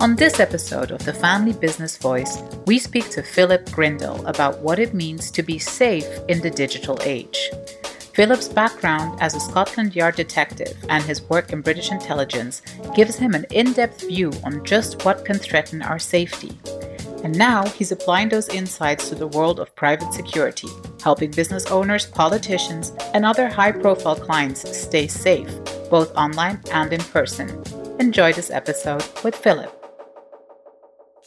On this episode of the Family Business Voice, we speak to Philip Grindell about what it means to be safe in the digital age. Philip's background as a Scotland Yard detective and his work in British intelligence gives him an in depth view on just what can threaten our safety. And now he's applying those insights to the world of private security, helping business owners, politicians, and other high profile clients stay safe, both online and in person. Enjoy this episode with Philip.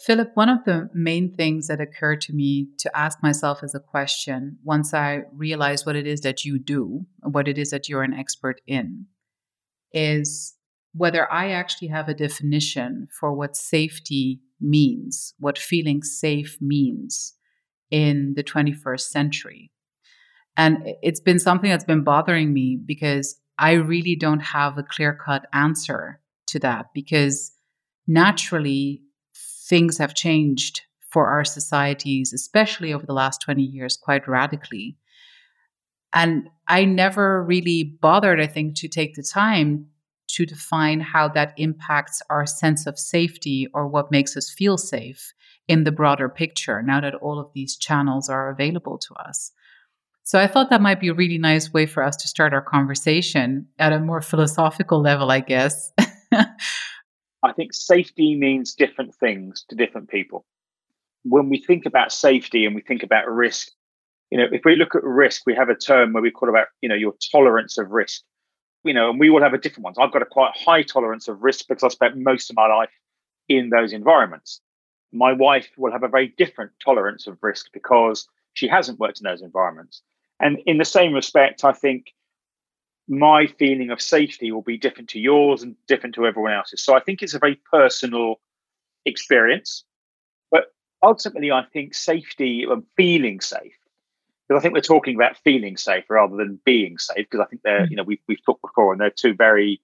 Philip, one of the main things that occurred to me to ask myself as a question once I realized what it is that you do, what it is that you're an expert in, is whether I actually have a definition for what safety means, what feeling safe means in the 21st century. And it's been something that's been bothering me because I really don't have a clear cut answer to that because naturally things have changed for our societies, especially over the last 20 years, quite radically. And I never really bothered, I think, to take the time to define how that impacts our sense of safety or what makes us feel safe in the broader picture now that all of these channels are available to us. So I thought that might be a really nice way for us to start our conversation at a more philosophical level, I guess. I think safety means different things to different people. When we think about safety and we think about risk, you know, if we look at risk, we have a term where we call about, you know, your tolerance of risk. You know, and we all have a different ones. I've got a quite high tolerance of risk because I spent most of my life in those environments. My wife will have a very different tolerance of risk because she hasn't worked in those environments. And in the same respect, I think my feeling of safety will be different to yours and different to everyone else's. So I think it's a very personal experience. But ultimately, I think safety and feeling safe, because I think we're talking about feeling safe rather than being safe, because I think they're, mm. you know, we've, we've talked before and they're two very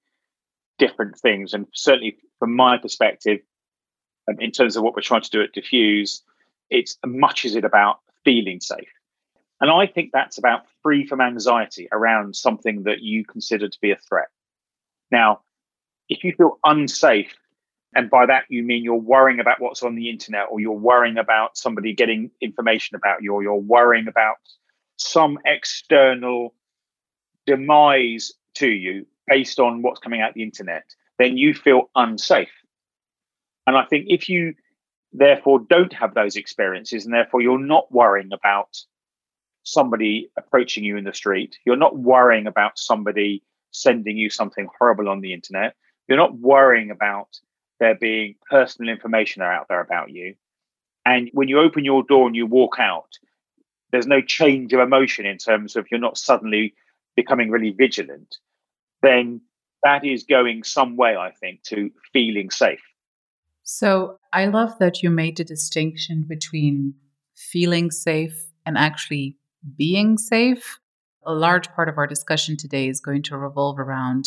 different things. And certainly from my perspective, um, in terms of what we're trying to do at Defuse, it's much is it about feeling safe. And I think that's about free from anxiety around something that you consider to be a threat. Now, if you feel unsafe, and by that you mean you're worrying about what's on the internet, or you're worrying about somebody getting information about you, or you're worrying about some external demise to you based on what's coming out the internet, then you feel unsafe. And I think if you therefore don't have those experiences, and therefore you're not worrying about somebody approaching you in the street. You're not worrying about somebody sending you something horrible on the internet. You're not worrying about there being personal information out there about you. And when you open your door and you walk out, there's no change of emotion in terms of you're not suddenly becoming really vigilant. Then that is going some way, I think, to feeling safe. So I love that you made the distinction between feeling safe and actually being safe. A large part of our discussion today is going to revolve around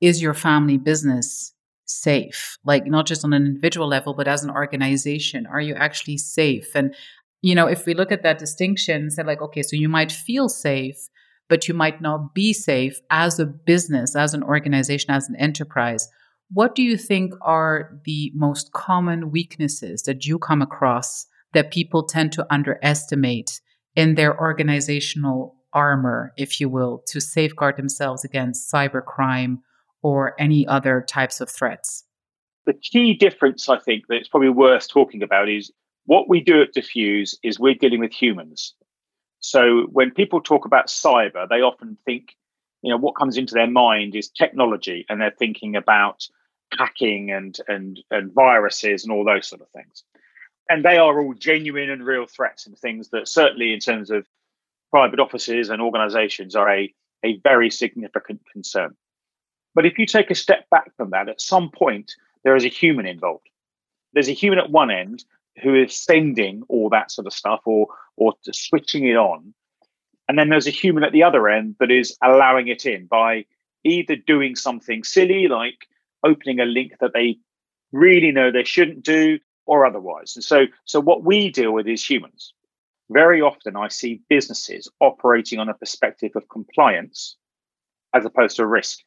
is your family business safe? Like, not just on an individual level, but as an organization, are you actually safe? And, you know, if we look at that distinction, say, like, okay, so you might feel safe, but you might not be safe as a business, as an organization, as an enterprise. What do you think are the most common weaknesses that you come across that people tend to underestimate in their organizational armor, if you will, to safeguard themselves against cybercrime or any other types of threats? The key difference, I think, that it's probably worth talking about is what we do at Defuse is we're dealing with humans. So when people talk about cyber, they often think, you know, what comes into their mind is technology, and they're thinking about hacking and and and viruses and all those sort of things and they are all genuine and real threats and things that certainly in terms of private offices and organizations are a, a very significant concern. But if you take a step back from that, at some point, there is a human involved. There's a human at one end who is sending all that sort of stuff or or switching it on. And then there's a human at the other end that is allowing it in by either doing something silly like opening a link that they really know they shouldn't do or otherwise. And so so what we deal with is humans. Very often I see businesses operating on a perspective of compliance as opposed to risk.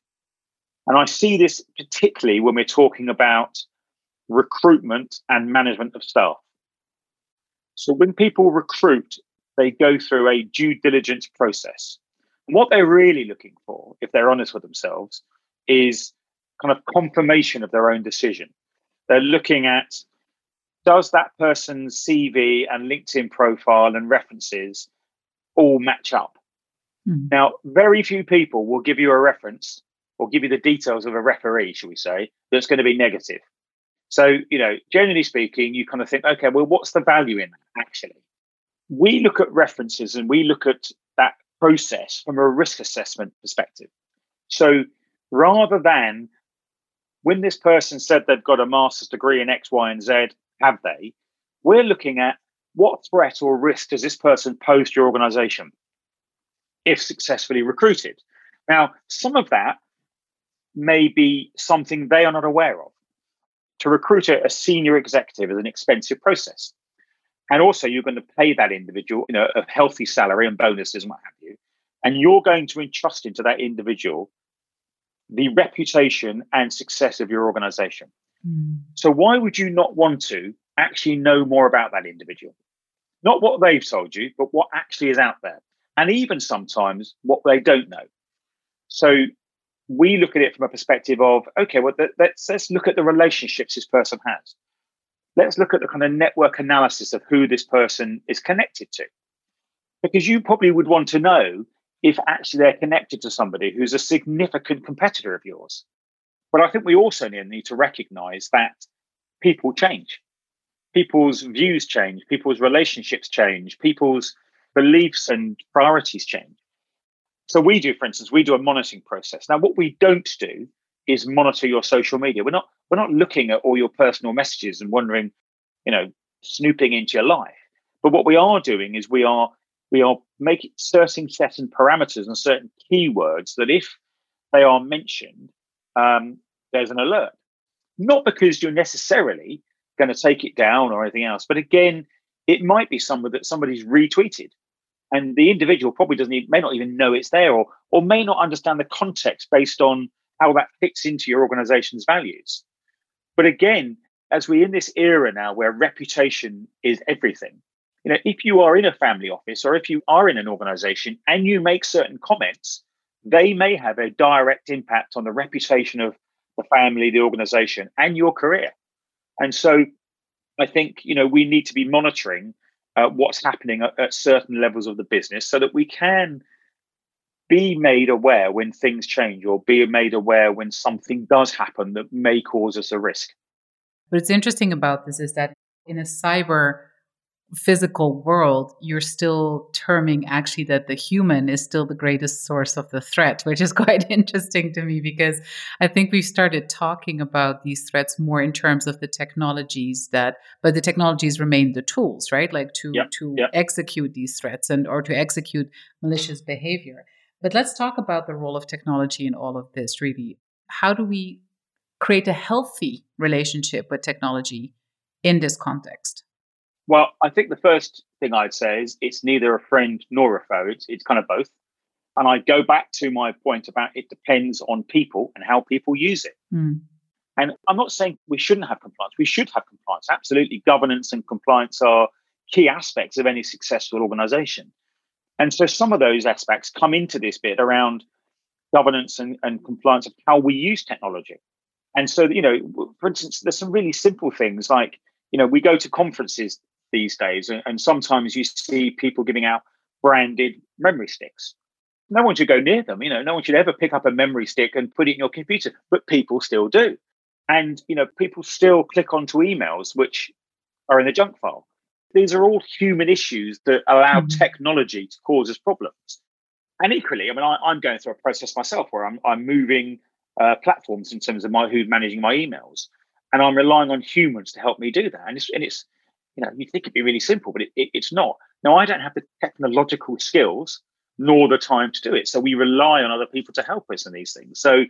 And I see this particularly when we're talking about recruitment and management of staff. So when people recruit, they go through a due diligence process. And what they're really looking for, if they're honest with themselves, is kind of confirmation of their own decision. They're looking at does that person's CV and LinkedIn profile and references all match up? Mm. Now, very few people will give you a reference or give you the details of a referee, shall we say, that's going to be negative. So, you know, generally speaking, you kind of think, okay, well, what's the value in that actually? We look at references and we look at that process from a risk assessment perspective. So rather than when this person said they've got a master's degree in X, Y, and Z, have they? We're looking at what threat or risk does this person pose to your organization if successfully recruited? Now, some of that may be something they are not aware of. To recruit a, senior executive is an expensive process. And also, you're going to pay that individual you know, a healthy salary and bonuses and what have you. And you're going to entrust into that individual the reputation and success of your organization. Mm. So, why would you not want to actually know more about that individual? Not what they've told you, but what actually is out there. And even sometimes what they don't know. So, we look at it from a perspective of okay, well, let's let's look at the relationships this person has. Let's look at the kind of network analysis of who this person is connected to, because you probably would want to know if actually they're connected to somebody who's a significant competitor of yours. But I think we also need to recognize that people change, people's views change, people's relationships change, people's beliefs and priorities change. So we do, for instance, we do a monitoring process. Now, what we don't do is monitor your social media. We're not we're not looking at all your personal messages and wondering, you know, snooping into your life. But what we are doing is we are we are making certain certain parameters and certain keywords that if they are mentioned, um, there's an alert. Not because you're necessarily going to take it down or anything else, but again, it might be someone that somebody's retweeted and the individual probably doesn't even, may not even know it's there or or may not understand the context based on how that fits into your organization's values but again as we're in this era now where reputation is everything you know if you are in a family office or if you are in an organization and you make certain comments they may have a direct impact on the reputation of the family the organization and your career and so i think you know we need to be monitoring uh, what's happening at, at certain levels of the business so that we can be made aware when things change or be made aware when something does happen that may cause us a risk. What's interesting about this is that in a cyber physical world, you're still terming actually that the human is still the greatest source of the threat, which is quite interesting to me because I think we've started talking about these threats more in terms of the technologies that, but the technologies remain the tools, right? Like to to execute these threats and or to execute malicious behavior. But let's talk about the role of technology in all of this. Really, how do we create a healthy relationship with technology in this context? Well, I think the first thing I'd say is it's neither a friend nor a foe. It's, it's kind of both. And I go back to my point about it depends on people and how people use it. Mm. And I'm not saying we shouldn't have compliance. We should have compliance. Absolutely. Governance and compliance are key aspects of any successful organization. And so some of those aspects come into this bit around governance and, and compliance of how we use technology. And so, you know, for instance, there's some really simple things like, you know, we go to conferences these days. And, and sometimes you see people giving out branded memory sticks. No one should go near them. You know, no one should ever pick up a memory stick and put it in your computer, but people still do. And, you know, people still click onto emails which are in the junk file. These are all human issues that allow mm-hmm. technology to cause us problems. And equally, I mean, I, am going through a process myself where I'm, I'm moving uh, platforms in terms of my who's managing my emails, and I'm relying on humans to help me do that. And it's, and it's you know, you think it'd be really simple, but it, it, it's not. Now, I don't have the technological skills nor the time to do it. So we rely on other people to help us in these things. So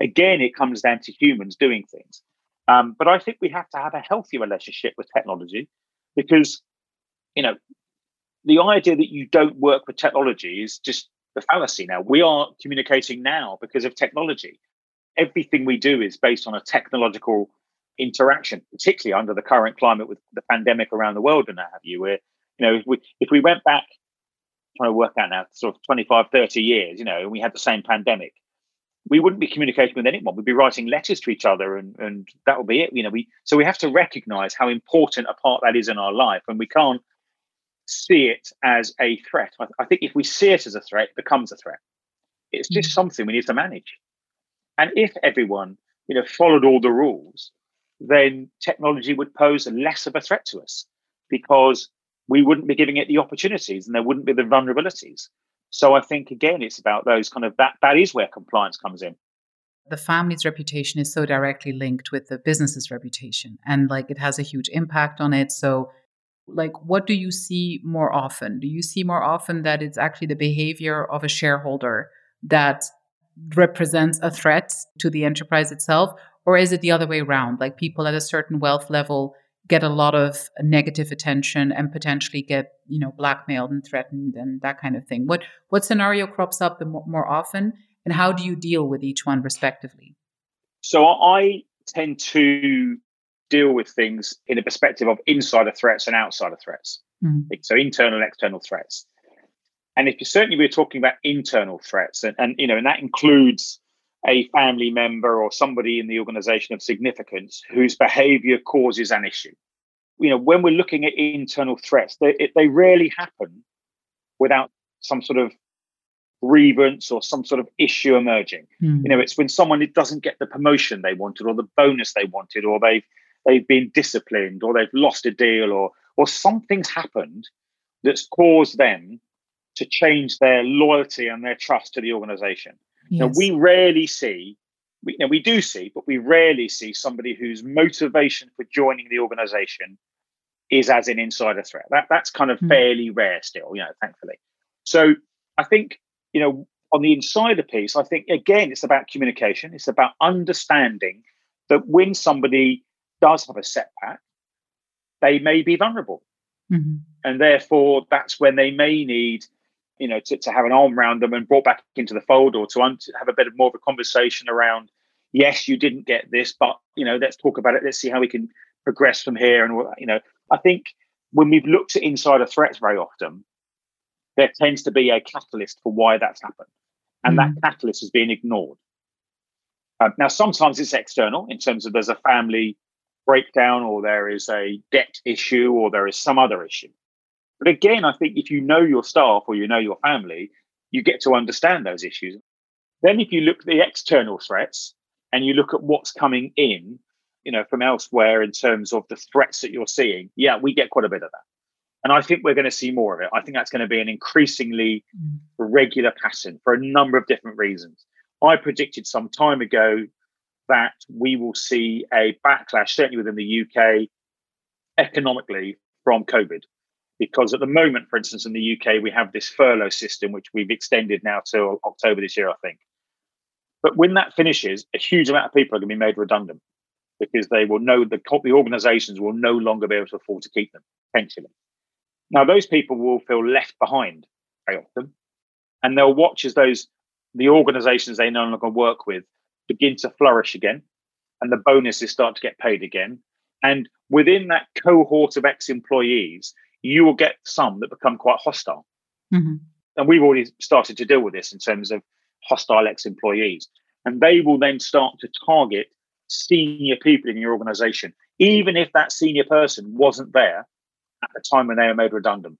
again, it comes down to humans doing things. Um, but I think we have to have a healthy relationship with technology because, you know, the idea that you don't work with technology is just a fallacy now. We are communicating now because of technology. Everything we do is based on a technological interaction, particularly under the current climate with the pandemic around the world and that have you. Where, you know, if we, if we went back, trying to work out now, sort of 25, 30 years, you know, and we had the same pandemic, we wouldn't be communicating with anyone. We'd be writing letters to each other and, and that would be it. You know, we so we have to recognize how important a part that is in our life. And we can't see it as a threat. I, I think if we see it as a threat, it becomes a threat. It's just mm. something we need to manage. And if everyone, you know, followed all the rules, then technology would pose less of a threat to us because we wouldn't be giving it the opportunities and there wouldn't be the vulnerabilities. So I think again, it's about those kind of that that is where compliance comes in. The family's reputation is so directly linked with the business's reputation and like it has a huge impact on it. So like what do you see more often? Do you see more often that it's actually the behavior of a shareholder that represents a threat to the enterprise itself? Or is it the other way around? Like people at a certain wealth level get a lot of negative attention and potentially get, you know, blackmailed and threatened and that kind of thing. What what scenario crops up the more, more often and how do you deal with each one respectively? So I tend to deal with things in a perspective of insider threats and outsider threats. Mm. So internal and external threats. And if you certainly we're talking about internal threats, and, and you know, and that includes a family member or somebody in the organization of significance whose behavior causes an issue. You know, when we're looking at internal threats, they, it, they rarely happen without some sort of grievance or some sort of issue emerging. Mm. You know, it's when someone doesn't get the promotion they wanted or the bonus they wanted, or they've they've been disciplined, or they've lost a deal, or or something's happened that's caused them to change their loyalty and their trust to the organization. Yes. Now, we rarely see, we, now we do see, but we rarely see somebody whose motivation for joining the organization is as an insider threat. That, that's kind of mm. fairly rare still, you know, thankfully. So I think, you know, on the insider piece, I think, again, it's about communication. It's about understanding that when somebody does have a setback, they may be vulnerable. Mm-hmm. And therefore, that's when they may need you know, to, to have an arm around them and brought back into the fold or to, un- to have a bit of more of a conversation around, yes, you didn't get this, but, you know, let's talk about it. Let's see how we can progress from here. And, you know, I think when we've looked at insider threats very often, there tends to be a catalyst for why that's happened. And mm. that catalyst is being ignored. Uh, now, sometimes it's external in terms of there's a family breakdown or there is a debt issue or there is some other issue. But again, I think if you know your staff or you know your family, you get to understand those issues. Then, if you look at the external threats and you look at what's coming in, you know, from elsewhere in terms of the threats that you're seeing, yeah, we get quite a bit of that. And I think we're going to see more of it. I think that's going to be an increasingly mm. regular pattern for a number of different reasons. I predicted some time ago that we will see a backlash, certainly within the UK, economically from COVID because at the moment, for instance, in the UK, we have this furlough system, which we've extended now till October this year, I think. But when that finishes, a huge amount of people are going to be made redundant because they will know the, the organizations will no longer be able to afford to keep them, potentially. Now, those people will feel left behind very often, and they'll watch as those the organizations they no longer work with begin to flourish again, and the bonuses start to get paid again. And within that cohort of ex employees, you will get some that become quite hostile. Mm-hmm. And we've already started to deal with this in terms of hostile ex employees. And they will then start to target senior people in your organization, even if that senior person wasn't there at the time when they were made redundant.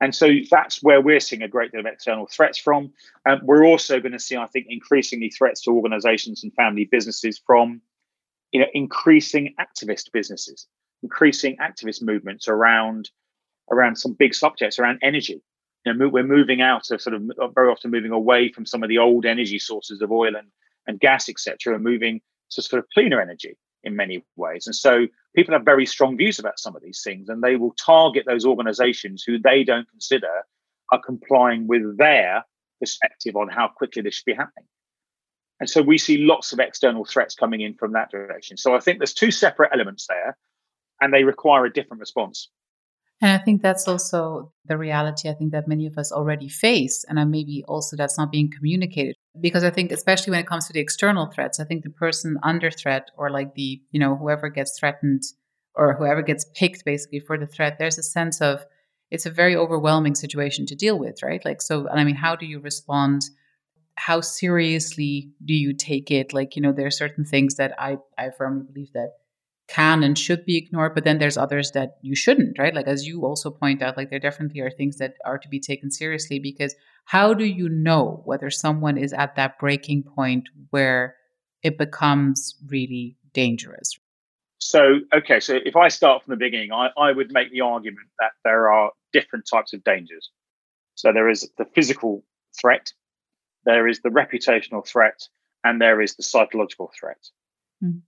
And so that's where we're seeing a great deal of external threats from. And we're also going to see, I think, increasingly threats to organizations and family businesses from you know, increasing activist businesses increasing activist movements around around some big subjects around energy. You know, we're moving out of sort of uh, very often moving away from some of the old energy sources of oil and, and gas, etc., and moving to sort of cleaner energy. in many ways. And so people have very strong views about some of these things, and they will target those organizations who they don't consider are complying with their perspective on how quickly this should be happening. And so we see lots of external threats coming in from that direction. So I think there's two separate elements there, and they require a different response. And I think that's also the reality I think that many of us already face. And maybe also that's not being communicated. Because I think, especially when it comes to the external threats, I think the person under threat or like the, you know, whoever gets threatened or whoever gets picked basically for the threat, there's a sense of it's a very overwhelming situation to deal with, right? Like, so, and I mean, how do you respond? How seriously do you take it? Like, you know, there are certain things that I, I firmly believe that can and should be ignored but then there's others that you shouldn't right? Like as you also point out like there definitely are things that are to be taken seriously because how do you know whether someone is at that breaking point where it becomes really dangerous? So okay so if i start from the beginning i, I would make the argument that there are different types of dangers. So there is the physical threat there is the reputational threat and there is the psychological threat. Mm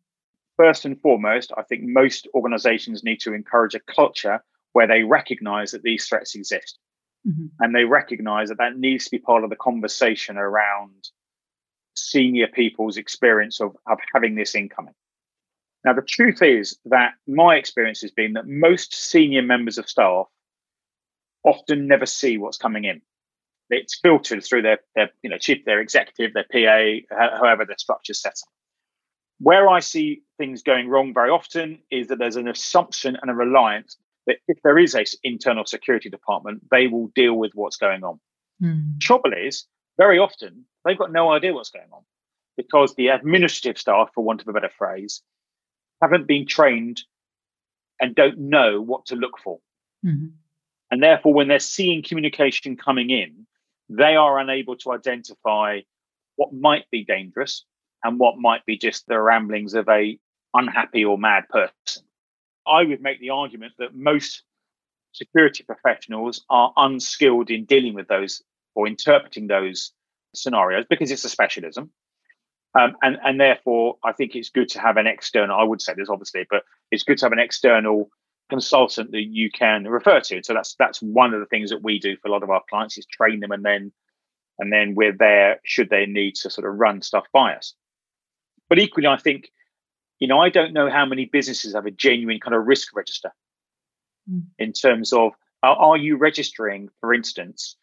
first and foremost, I think most organizations need to encourage a culture where they recognize that these threats exist. Mm-hmm. And they recognize that that needs to be part of the conversation around senior people's experience of, of having this incoming. Now, the truth is that my experience has been that most senior members of staff often never see what's coming in. It's filtered through their, their you know, chief, their executive, their PA, however the structure's set up. Where I see things going wrong very often is that there's an assumption and a reliance that if there is a internal security department, they will deal with what's going on. Mm. Trouble is, very often they've got no idea what's going on because the administrative staff, for want of a better phrase, haven't been trained and don't know what to look for. Mm-hmm. And therefore, when they're seeing communication coming in, they are unable to identify what might be dangerous and what might be just the ramblings of a unhappy or mad person. I would make the argument that most security professionals are unskilled in dealing with those or interpreting those scenarios because it's a specialism. Um, and, and therefore, I think it's good to have an external, I would say this obviously, but it's good to have an external consultant that you can refer to. So that's that's one of the things that we do for a lot of our clients is train them and then and then we're there should they need to sort of run stuff by us. But equally, I think, you know, I don't know how many businesses have a genuine kind of risk register mm. in terms of are, are you registering, for instance,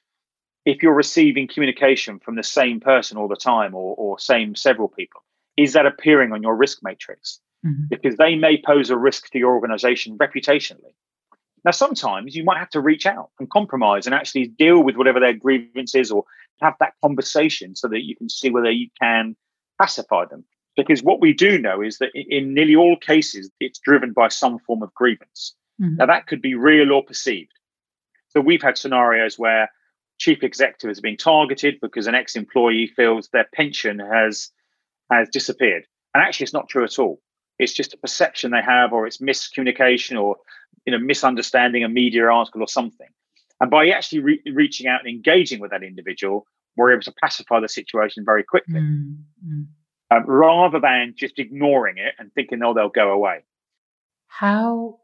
if you're receiving communication from the same person all the time or, or same several people, is that appearing on your risk matrix? Mm-hmm. Because they may pose a risk to your organization reputationally. Now, sometimes you might have to reach out and compromise and actually deal with whatever their grievance is or have that conversation so that you can see whether you can pacify them. Because what we do know is that in nearly all cases, it's driven by some form of grievance. Mm-hmm. Now, that could be real or perceived. So we've had scenarios where chief executive is being targeted because an ex-employee feels their pension has has disappeared. And actually, it's not true at all. It's just a perception they have, or it's miscommunication, or you know, misunderstanding a media article or something. And by actually re- reaching out and engaging with that individual, we're able to pacify the situation very quickly. Mm-hmm um, rather than just ignoring it and thinking, oh, they'll go away. How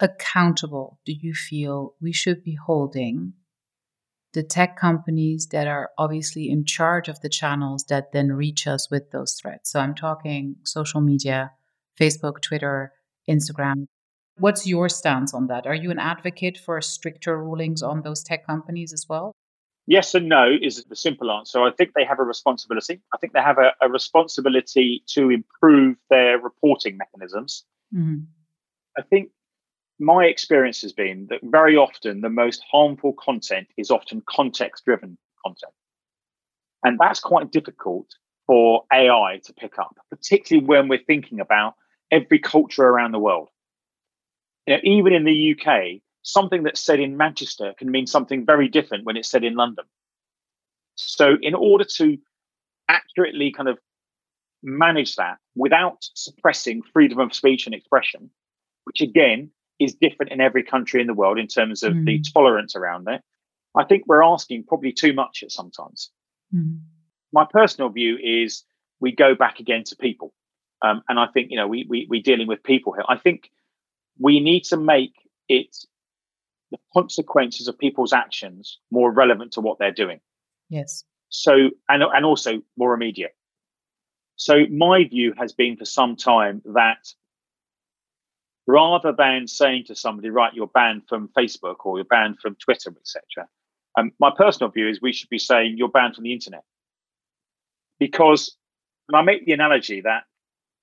accountable do you feel we should be holding the tech companies that are obviously in charge of the channels that then reach us with those threats? So I'm talking social media, Facebook, Twitter, Instagram. What's your stance on that? Are you an advocate for stricter rulings on those tech companies as well? Yes and no is the simple answer. I think they have a responsibility. I think they have a, a responsibility to improve their reporting mechanisms. Mm-hmm. I think my experience has been that very often the most harmful content is often context driven content. And that's quite difficult for AI to pick up, particularly when we're thinking about every culture around the world. You know, even in the UK, something that's said in Manchester can mean something very different when it's said in London. So, in order to accurately kind of manage that without suppressing freedom of speech and expression, which again is different in every country in the world in terms of mm. the tolerance around it, I think we're asking probably too much at sometimes. Mm. My personal view is we go back again to people. Um, and I think you know we we we're dealing with people here. I think we need to make it the consequences of people's actions more relevant to what they're doing. Yes. So and and also more immediate. So my view has been for some time that rather than saying to somebody, right, you're banned from Facebook or you're banned from Twitter, etc. Um, my personal view is we should be saying you're banned from the internet. Because, and I make the analogy that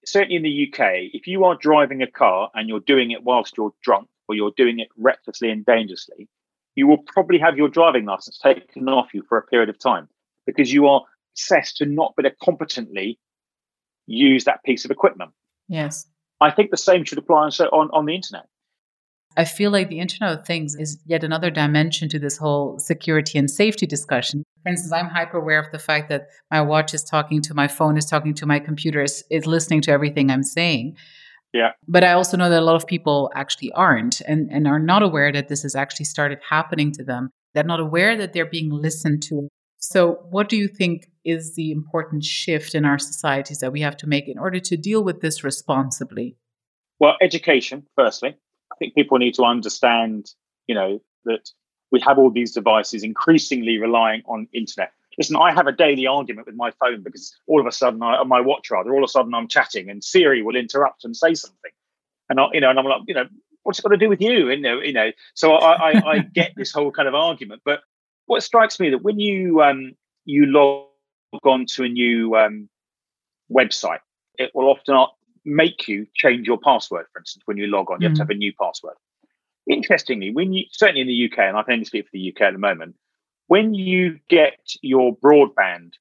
certainly in the UK, if you are driving a car and you're doing it whilst you're drunk or you're doing it recklessly and dangerously, you will probably have your driving license taken off you for a period of time because you are assessed to not be able to competently use that piece of equipment. Yes. I think the same should apply on, on, on the internet. I feel like the Internet of Things is yet another dimension to this whole security and safety discussion. For instance, I'm hyper aware of the fact that my watch is talking to my phone, is talking to my computer, is, is listening to everything I'm saying. Yeah. But I also know that a lot of people actually aren't and, and are not aware that this has actually started happening to them. They're not aware that they're being listened to. So, what do you think is the important shift in our societies that we have to make in order to deal with this responsibly? Well, education, firstly. I think people need to understand, you know, that we have all these devices increasingly relying on internet. Listen, I have a daily argument with my phone because all of a sudden, I, on my watch rather, all of a sudden I'm chatting and Siri will interrupt and say something, and I, you know, and I'm like, you know, what's it got to do with you? And, you know, you know. So I, I, I get this whole kind of argument, but what strikes me that when you um, you log on to a new um, website, it will often make you change your password. For instance, when you log on, you mm. have to have a new password. Interestingly, when you certainly in the UK, and I can only speak for the UK at the moment, when you get your broadband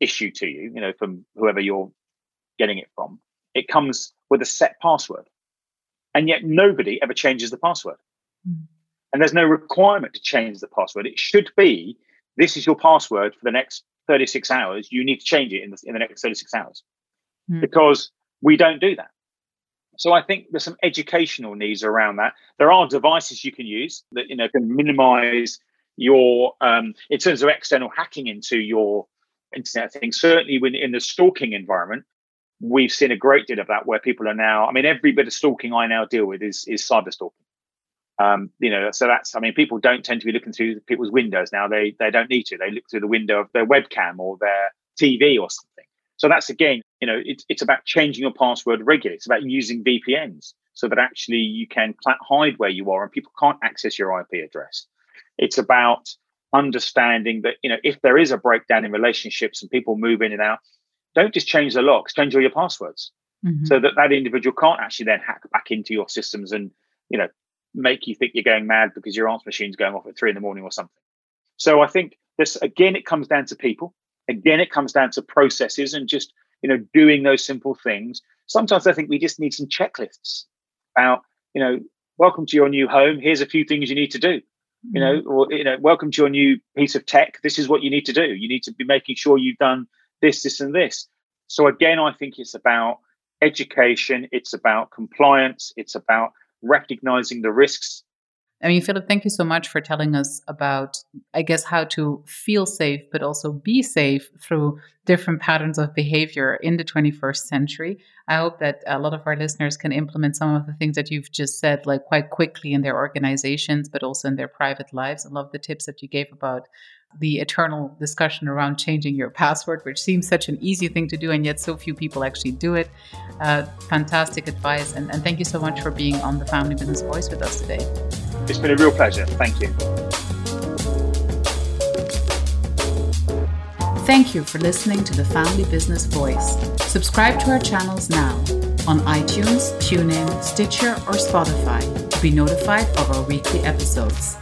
issue to you, you know, from whoever you're getting it from, it comes with a set password. And yet nobody ever changes the password. Mm. And there's no requirement to change the password. It should be this is your password for the next 36 hours. You need to change it in the, in the next 36 hours mm. because we don't do that. So I think there's some educational needs around that. There are devices you can use that you know can minimize your um, in terms of external hacking into your internet thing. Certainly, when in the stalking environment, we've seen a great deal of that where people are now. I mean, every bit of stalking I now deal with is is cyber stalking. Um, you know, so that's I mean, people don't tend to be looking through people's windows now. They they don't need to. They look through the window of their webcam or their TV or something. So that's again, you know, it's it's about changing your password regularly. It's about using VPNs so that actually you can hide where you are and people can't access your IP address. It's about understanding that you know if there is a breakdown in relationships and people move in and out, don't just change the locks, change all your passwords, mm-hmm. so that that individual can't actually then hack back into your systems and you know make you think you're going mad because your answer machine's going off at three in the morning or something. So I think this again, it comes down to people. Again, it comes down to processes and just you know doing those simple things. Sometimes I think we just need some checklists about you know, welcome to your new home. Here's a few things you need to do. You know, mm-hmm. or you know, welcome to your new piece of tech. This is what you need to do. You need to be making sure you've done this, this, and this. So again, I think it's about education. It's about compliance. It's about recognizing the risks. I mean, Philip, thank you so much for telling us about, I guess, how to feel safe, but also be safe through different patterns of behavior in the 21st century. I hope that a lot of our listeners can implement some of the things that you've just said, like quite quickly in their organizations, but also in their private lives. I love the tips that you gave about the eternal discussion around changing your password, which seems such an easy thing to do, and yet so few people actually do it. Uh, fantastic advice, and, and thank you so much for being on the Family Business Voice with us today. It's been a real pleasure. Thank you. Thank you for listening to the Family Business Voice. Subscribe to our channels now on iTunes, TuneIn, Stitcher, or Spotify to be notified of our weekly episodes.